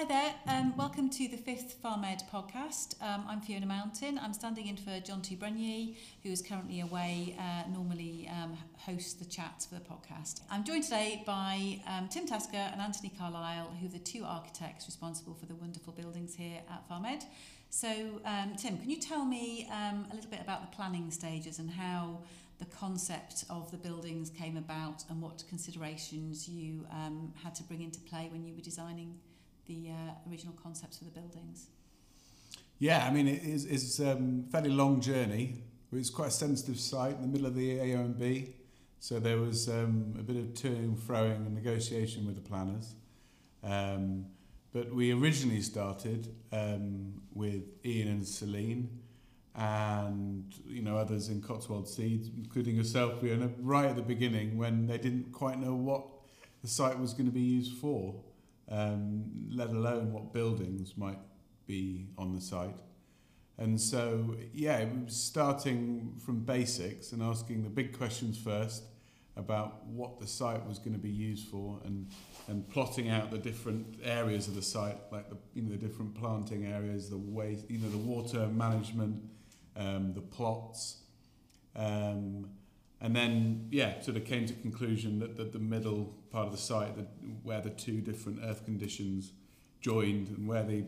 Hi there, um, welcome to the fifth FarmED podcast. Um, I'm Fiona Mountain. I'm standing in for Jonty Brunyee, who is currently away, uh, normally um, hosts the chats for the podcast. I'm joined today by um, Tim Tasker and Anthony Carlisle, who are the two architects responsible for the wonderful buildings here at FarmED. So, um, Tim, can you tell me um, a little bit about the planning stages and how the concept of the buildings came about and what considerations you had to bring into play when you were designing the uh, original concepts for the buildings? Yeah, I mean, it is it's a um, fairly long journey. It's quite a sensitive site in the middle of the AONB, so there was um, a bit of toing and froing and negotiation with the planners. Um, but we originally started um, with Ian and Celine, and you know others in Cotswold Seeds, including yourself, Fiona, right at the beginning when they didn't quite know what the site was going to be used for, um, let alone what buildings might be on the site. And so, yeah, it was starting from basics and asking the big questions first about what the site was going to be used for and, and plotting out the different areas of the site, like the, you know, the different planting areas, the waste, you know, the water management, um, the plots. Um, and then, yeah, sort of came to conclusion that, that the middle part of the site, the, where the two different earth conditions joined and where the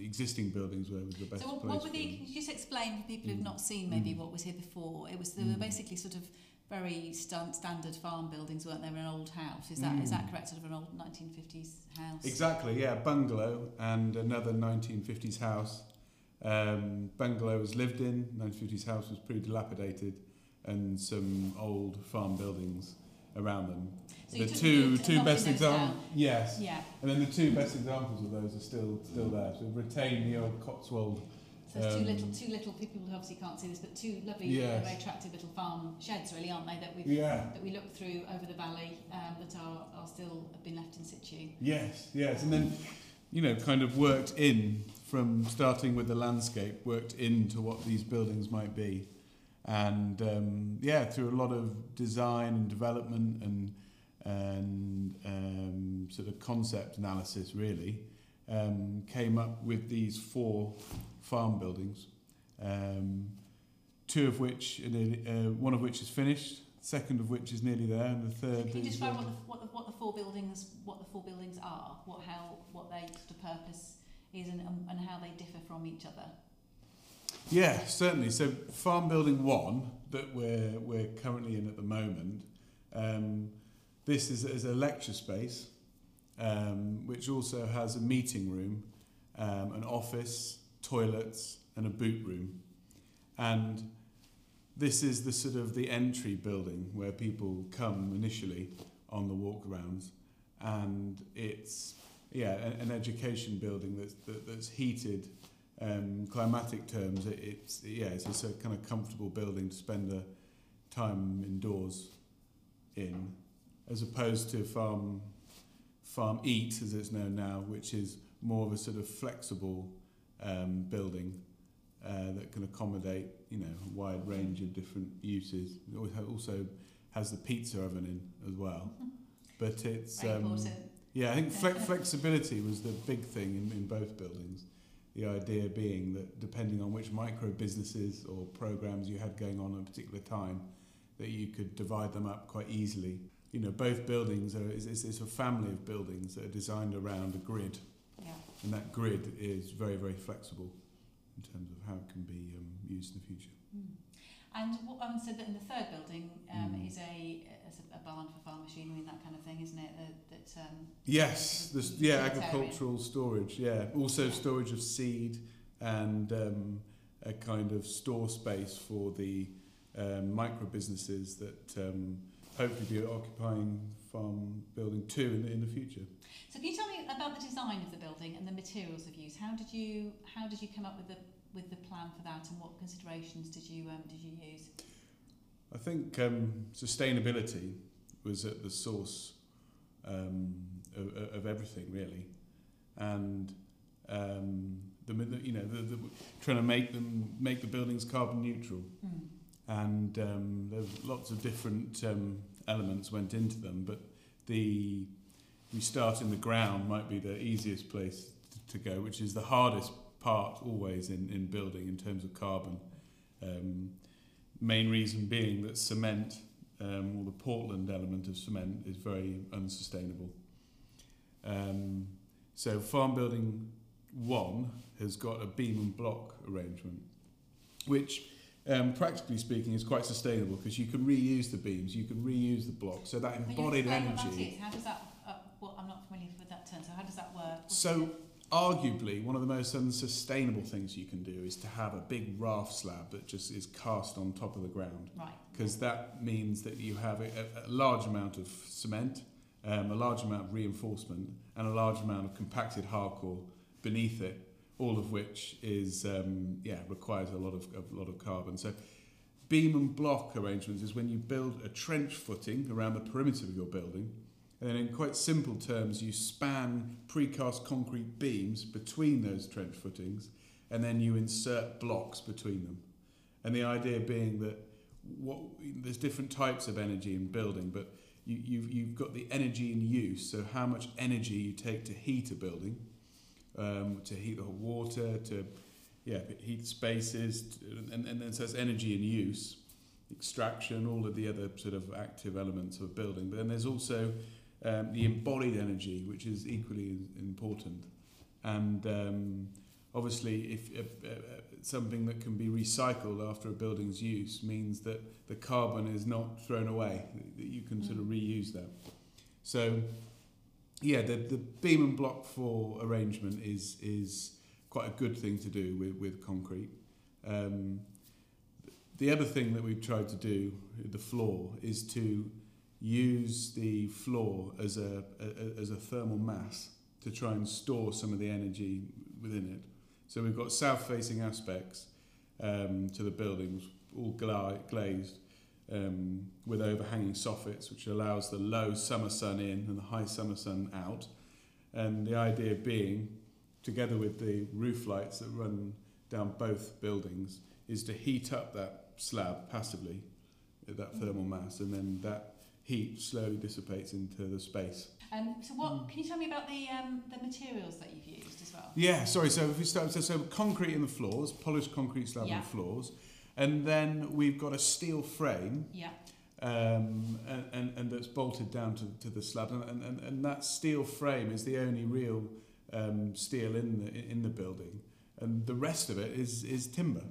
existing buildings were was the best so what, place. what were the, can you just explain for people who've Mm. not seen maybe Mm. what was here before? It was, they Mm. were basically sort of very stand, standard farm buildings, weren't they? An old house. Is that is that Mm. correct? Sort of an old 1950s house. Exactly, yeah, bungalow and another 1950s house. Um, bungalow was lived in, 1950s house was pretty dilapidated, and some old farm buildings around them. So the two the route of two best examples, yes, Yeah. and then the two best examples of those are still still there. So we've retained the old Cotswold. So there's two Um, little, two little people who obviously can't see this, but two lovely, Yes. very attractive little farm sheds, really, aren't they? That we've Yeah. that we look through over the valley um, that are, are still have been left in situ. Yes, yes, and then you know, kind of worked in from starting with the landscape, worked into what these buildings might be, and um, yeah, through a lot of design and development and and um, sort of concept analysis, really, um, came up with these four farm buildings, um, two of which, uh, one of which is finished, second of which is nearly there, and the third can you is. describe what the, what the what the four buildings what the four buildings are, what how what their sort of purpose is, and, and how they differ from each other? Yeah, certainly. So farm building one that we're we're currently in at the moment, um, this is, is a lecture space, um, which also has a meeting room, um, an office, toilets, and a boot room, and this is the sort of the entry building where people come initially on the walkarounds, and it's yeah an, an education building that's that, that's heated um, climatic terms, it, it's yeah, it's just a kind of comfortable building to spend the time indoors in, as opposed to farm farm eat as it's known now, which is more of a sort of flexible um, building uh, that can accommodate you know a wide range of different uses. It also has the pizza oven in as well, but it's um, yeah, I think fle- flexibility was the big thing in, in both buildings. The idea being that depending on which micro businesses or programs you had going on at a particular time, that you could divide them up quite easily. You know, both buildings are it's, it's, a family of buildings that are designed around a grid, Yeah. and that grid is very very flexible in terms of how it can be um, used in the future. Mm. And um, so that in the third building um, Mm. is a a, a barn for farm machinery and that kind of thing, isn't it? That, that um, Yes, this, yeah, agricultural storage. Yeah, also storage of seed and um, a kind of store space for the um, micro businesses that um, hopefully be occupying farm building two in, the, in the future. So can you tell me about the design of the building and the materials of use? How did you how did you come up with the with the plan for that, and what considerations did you um, did you use? I think um, sustainability was at the source um, of, of everything really, and um, the you know the, the, trying to make them make the buildings carbon neutral, Mm. and um, there's lots of different um, elements went into them, but the we start in the ground might be the easiest place to, to go, which is the hardest part always in, in building in terms of carbon. Um, main reason being that cement, um, or the Portland element of cement, is very unsustainable. Um, so farm building one has got a beam and block arrangement, which um, practically speaking is quite sustainable because you can reuse the beams, you can reuse the blocks. So that embodied explain What that energy. How does that? Uh, well, I'm not familiar with that term. So how does that work? What's So? Arguably one of the most unsustainable things you can do is to have a big raft slab that just is cast on top of the ground right. because that means that you have a, a, large amount of cement, um, a large amount of reinforcement, and a large amount of compacted hardcore beneath it, all of which is um, yeah requires a lot of a lot of carbon. So beam and block arrangements is when you build a trench footing around the perimeter of your building. And then in quite simple terms, you span precast concrete beams between those trench footings, and then you insert blocks between them. And the idea being that what there's different types of energy in building, but you, you've, you've got the energy in use, so how much energy you take to heat a building, um, to heat the water, to yeah, heat spaces, and, and then so it's energy in use, extraction, all of the other sort of active elements of a building. But then there's also um, the embodied energy, which is equally important. And um, obviously, if uh, uh, something that can be recycled after a building's use means that the carbon is not thrown away, that you can sort of reuse that. So, yeah, the, the beam and block for arrangement is is quite a good thing to do with, with concrete. Um, the other thing that we've tried to do the floor is to use the floor as a, a as a thermal mass to try and store some of the energy within it. So we've got south-facing aspects um, to the buildings, all gla- glazed um, with overhanging soffits, which allows the low summer sun in and the high summer sun out. And the idea being, together with the roof lights that run down both buildings, is to heat up that slab passively, that thermal mass, and then that heat slowly dissipates into the space. Um, so what? Can you tell me about the um, the materials that you've used as well? Yeah, sorry. So if we start, so, so concrete in the floors, polished concrete slab Yeah. in the floors, and then we've got a steel frame, Yeah. um, and, and, and that's bolted down to, to the slab, and, and, and, and that steel frame is the only real um, steel in the in the building, and the rest of it is is timber.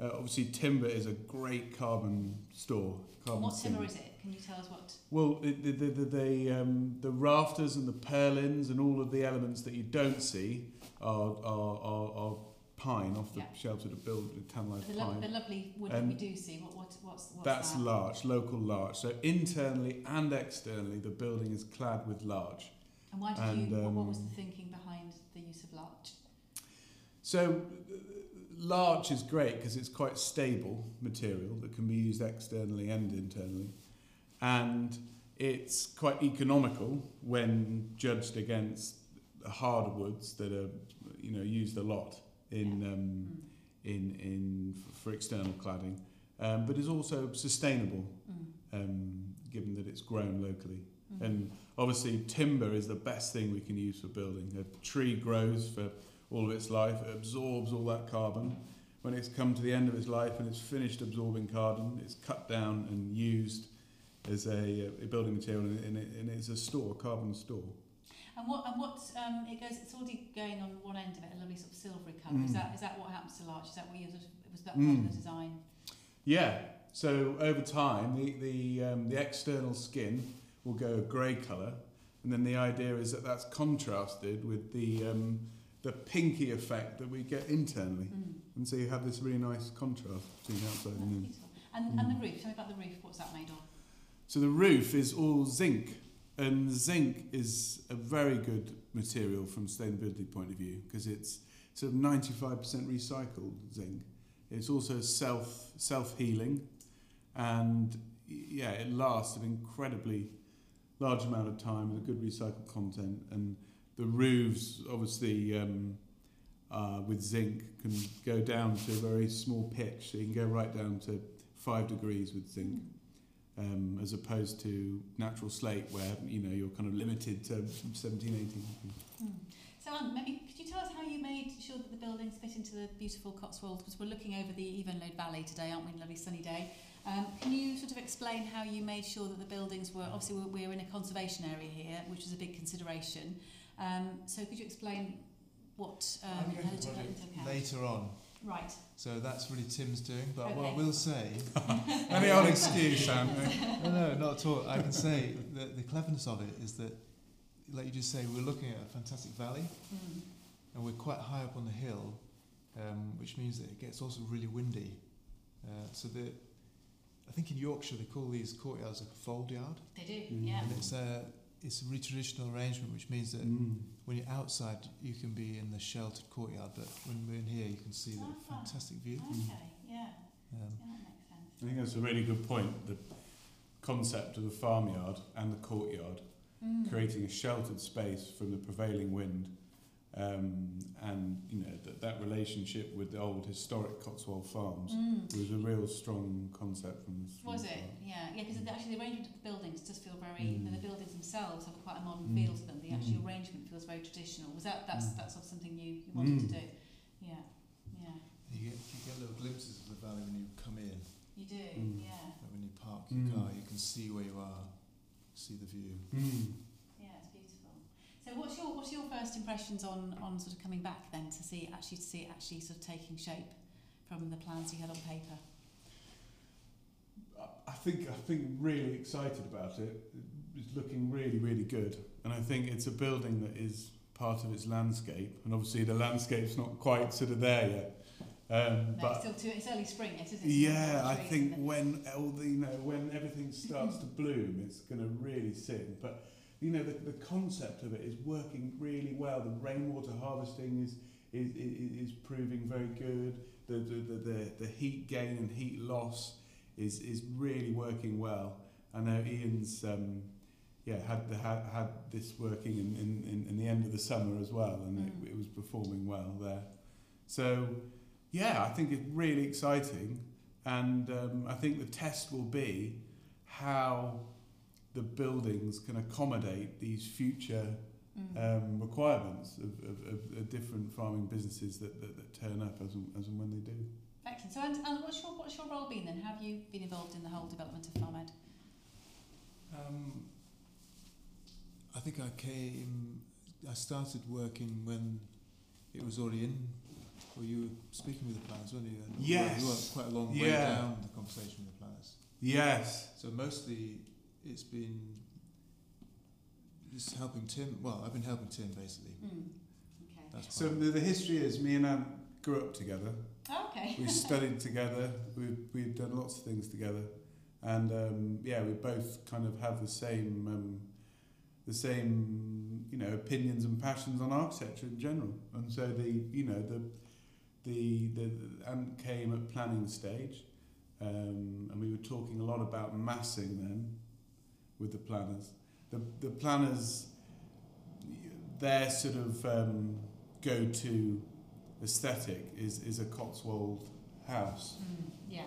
Uh, obviously, timber is a great carbon store. Carbon What sink. timber is it? Can you tell us what? Well, the the the, the, um, the rafters and the purlins and all of the elements that you don't see are are, are, are pine off the Yeah. shelter to build a tanalised The, lo- pine. the lovely wood Um, that we do see. What what what's what's That's that? larch, local larch. So internally and externally, the building is clad with larch. And why did and, you? what, what was um, the thinking behind the use of larch? So uh, larch is great because it's quite stable material that can be used externally and internally, and it's quite economical when judged against the hardwoods that are you know used a lot in Yeah. um, Mm. in in for external cladding, um, but is also sustainable Mm. um, given that it's grown locally. Mm. And obviously, timber is the best thing we can use for building. A tree grows for all of its life, it absorbs all that carbon. When it's come to the end of its life and it's finished absorbing carbon, it's cut down and used as a, a building material, and, it, and it's a store, carbon store. And what and what um, it goes? It's already going on one end of it, a lovely sort of silvery colour. Is Mm. that is that what happens to larch? Is that what you of, was that part of Mm. the design? Yeah. So over time, the the um, the external skin will go a grey colour, and then the idea is that that's contrasted with the um, the pinky effect that we get internally, Mm. and so you have this really nice contrast between outside and in. And Mm. and the roof. Tell me about the roof. What's that made of? So the roof is all zinc, and zinc is a very good material from sustainability point of view because it's sort of 95% recycled zinc. It's also self self healing, and yeah, it lasts an incredibly large amount of time with a good recycled content. And the roofs, obviously, um, uh, with zinc, can go down to a very small pitch. So you can go right down to five degrees with zinc. Um, as opposed to natural slate where you know you're kind of limited to 17, 18. Hmm. So Ant, maybe could you tell us how you made sure that the buildings fit into the beautiful Cotswolds? Because we're looking over the Evenlode Valley today, aren't we? Lovely sunny day. Um, can you sort of explain how you made sure that the buildings were, obviously we're, we're in a conservation area here, which was a big consideration. Um, so could you explain what um, I'm going how to to put take that it into account? later on. Right. So that's really Tim's doing. But what I Okay. will say, Any old excuse, Sam. no, no, not at all. I can say that the cleverness of it is that, like you just say, we're looking at a fantastic valley, Mm. and we're quite high up on the hill, um, which means that it gets also really windy. Uh, so the, I think in Yorkshire they call these courtyards a fold yard, They do, Mm. yeah. and it's a it's a really traditional arrangement, which means that Mm. when you're outside you can be in the sheltered courtyard, but when we're in here you can see the Ah. fantastic view. Okay, yeah. Um, yeah, that makes sense. I think that's a really good point. The concept of the farmyard and the courtyard, Mm. creating a sheltered space from the prevailing wind, um, and you know that that relationship with the old historic Cotswold farms Mm. was a real strong concept from the. from Was it? start. Yeah, yeah. Because actually, the arrangement of the buildings does feel very. Mm. You know, the buildings themselves have quite a modern Mm. feel to them. The actual Mm. arrangement feels very traditional. Was that that's Mm. that's sort of something you, you wanted to Mm. do? Yeah, yeah. You get, you get little glimpses of the valley when you come in. You do. Mm. Yeah, Like when you park your Mm. car, you can see where you are, see the view. Mm. yeah. It's beautiful. So, what's your what's your first impressions on on sort of coming back then to see actually to see it actually sort of taking shape from the plans you had on paper? I- think I think really excited about it. It's looking really really good, and I think it's a building that is part of its landscape, and obviously the landscape's not quite sort of there yet. Um, No, it's but still too. It's early spring yet, isn't it? yeah, I think when all the you know when everything starts to bloom, it's going to really sing. But you know the, the concept of it is working really well. The rainwater harvesting is is, is, is proving very good. The, the, the, the, heat gain and heat loss is, is really working well. I know Ian's um, yeah had, the, had had this working in, in, in, in the end of the summer as well, and Mm. it, it was performing well there. So yeah, I think it's really exciting, and um, I think the test will be how the buildings can accommodate these future Mm. um, requirements of, of, of, of different farming businesses that, that, that turn up as and, as and when they do. Excellent. So, and, and what's your what's your role been then? Have you been involved in the whole development of FarmED? Um, I think I came, I started working when it was already in, or you were speaking with the planners, weren't you? And Yes. You were quite a long way Yeah. down the conversation with the planners. Yes. So mostly it's been just helping Tim, well, I've been helping Tim basically. Mm. Okay. That's So the, the history is me and Ant grew up together. Oh, okay. We studied together. We we've done lots of things together, and um, yeah, we both kind of have the same um, the same you know opinions and passions on architecture in general. And so the you know the the the, the Ant came at planning stage, um, and we were talking a lot about massing then with the planners. The the planners their sort of um, go to aesthetic is, is a Cotswold house. Mm. Yeah.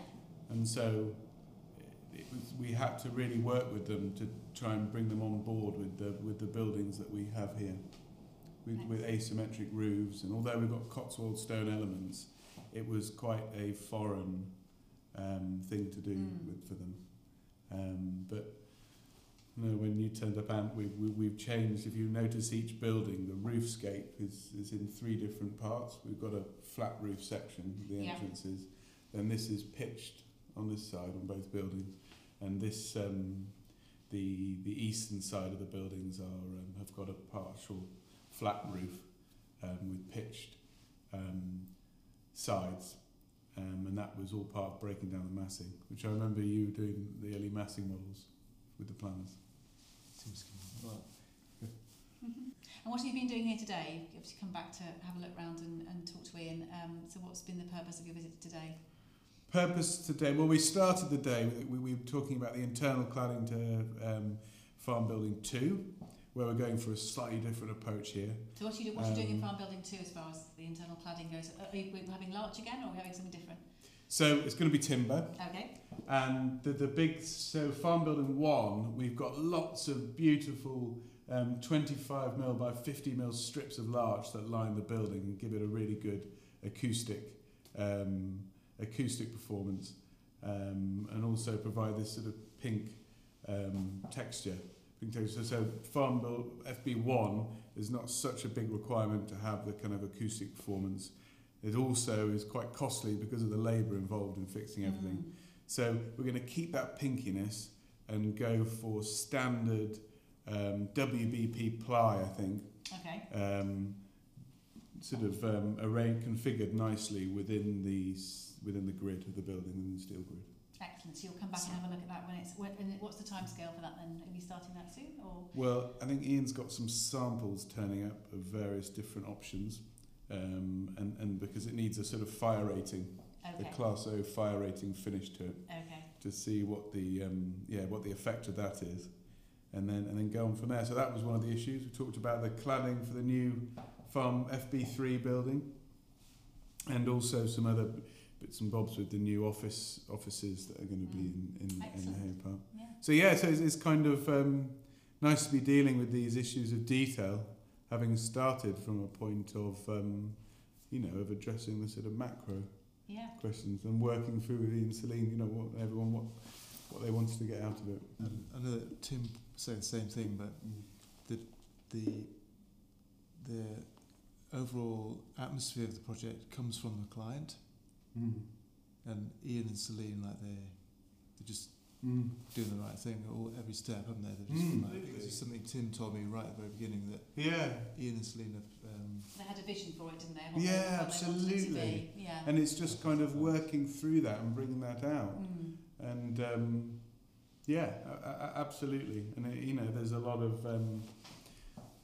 And so was, we had to really work with them to try and bring them on board with the, with the buildings that we have here. With, with asymmetric roofs, and although we've got Cotswold stone elements, it was quite a foreign um, thing to do Mm. with, for them. Um, but no, when you turned up, Ant, we've, we, we've changed. If you notice each building, the roofscape is, is in three different parts. We've got a flat roof section, the Yeah. entrances. Then this is pitched on this side on both buildings. And this, um, the, the eastern side of the buildings are, um, have got a partial flat roof um, with pitched um, sides. Um, and that was all part of breaking down the massing, which I remember you doing the early massing models with the planners. Mhm. And what have you been doing here today? You've obviously come back to have a look round and, and talk to Ian. Um, so, what's been the purpose of your visit today? Purpose today. Well, we started the day. We, we were talking about the internal cladding to um, Farm Building Two, where we're going for a slightly different approach here. So, what are you, do, what are you doing in Um, Farm Building 2 as far as the internal cladding goes? Are you, are we having larch again or are we having something different? So it's going to be timber. Okay. And the, the big, so farm building one, we've got lots of beautiful um, 25 mil by 50 mil strips of larch that line the building and give it a really good acoustic um, acoustic performance um, and also provide this sort of pink um, texture. Pink texture. So, so farm build FB1 is not such a big requirement to have the kind of acoustic performance. It also is quite costly because of the labour involved in fixing everything. Mm. So we're going to keep that pinkiness and go for standard um, WBP ply, I think, Okay. um, sort of um, arranged, configured nicely within the within the grid of the building and the steel grid. Excellent. So you'll come back and have a look at that when it's. When, what's the timescale for that then? Are you starting that soon or? Well, I think Ian's got some samples turning up of various different options, um, and and because it needs a sort of fire rating, Okay. a Class O fire rating finish to it. Okay. to see what the um, yeah what the effect of that is, and then and then go on from there. So that was one of the issues. We talked about the cladding for the new farm FB3 building, and also some other bits and bobs with the new office offices that are going to be in in, in the Excellent. Hay Park. Yeah. So yeah, so it's, it's kind of um, nice to be dealing with these issues of detail, having started from a point of um, you know of addressing the sort of macro Yeah. questions and working through with Ian Celine, you know, what everyone what what they wanted to get out of it. And I know that Tim said the same thing, but the the the overall atmosphere of the project comes from the client, Mm. and Ian and Celine like they they're just Mm. doing the right thing at all every step, haven't they? They're just Mm. like, it's just something Tim told me right at the very beginning that Yeah, Ian and Celine have. Um, They had a vision for it, didn't they? What Yeah, they, what They it absolutely. Yeah. and it's just kind of working through that and bringing that out, Mm. and um, yeah, a- a- a- absolutely. And it, you know, there's a lot of um,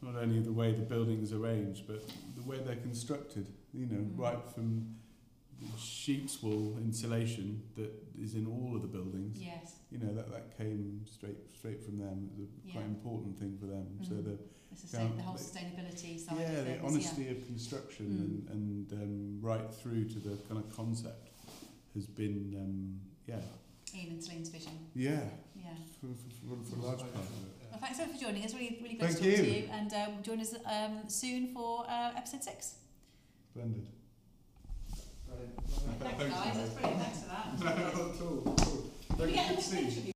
not only the way the building's arranged, but the way they're constructed. You know, Mm. right from the sheep's wool insulation that is in all of the buildings. Yes. You know that that came straight straight from them. It was a quite important thing for them. So Mm. the The, sustain, the whole sustainability side yeah, of the things. honesty of construction Mm. and, and um, right through to the kind of concept has been um, yeah Yeah. Ian and Celine's vision. yeah Yeah. for, for, for, for a large part of it. Well, thanks so much for joining us. Really, really great Thank to talk to you. you. And um, join us um, soon for uh, episode six. Splendid. Thanks, guys. That's brilliant. Thanks for that. Not at all. Can we get a picture of you?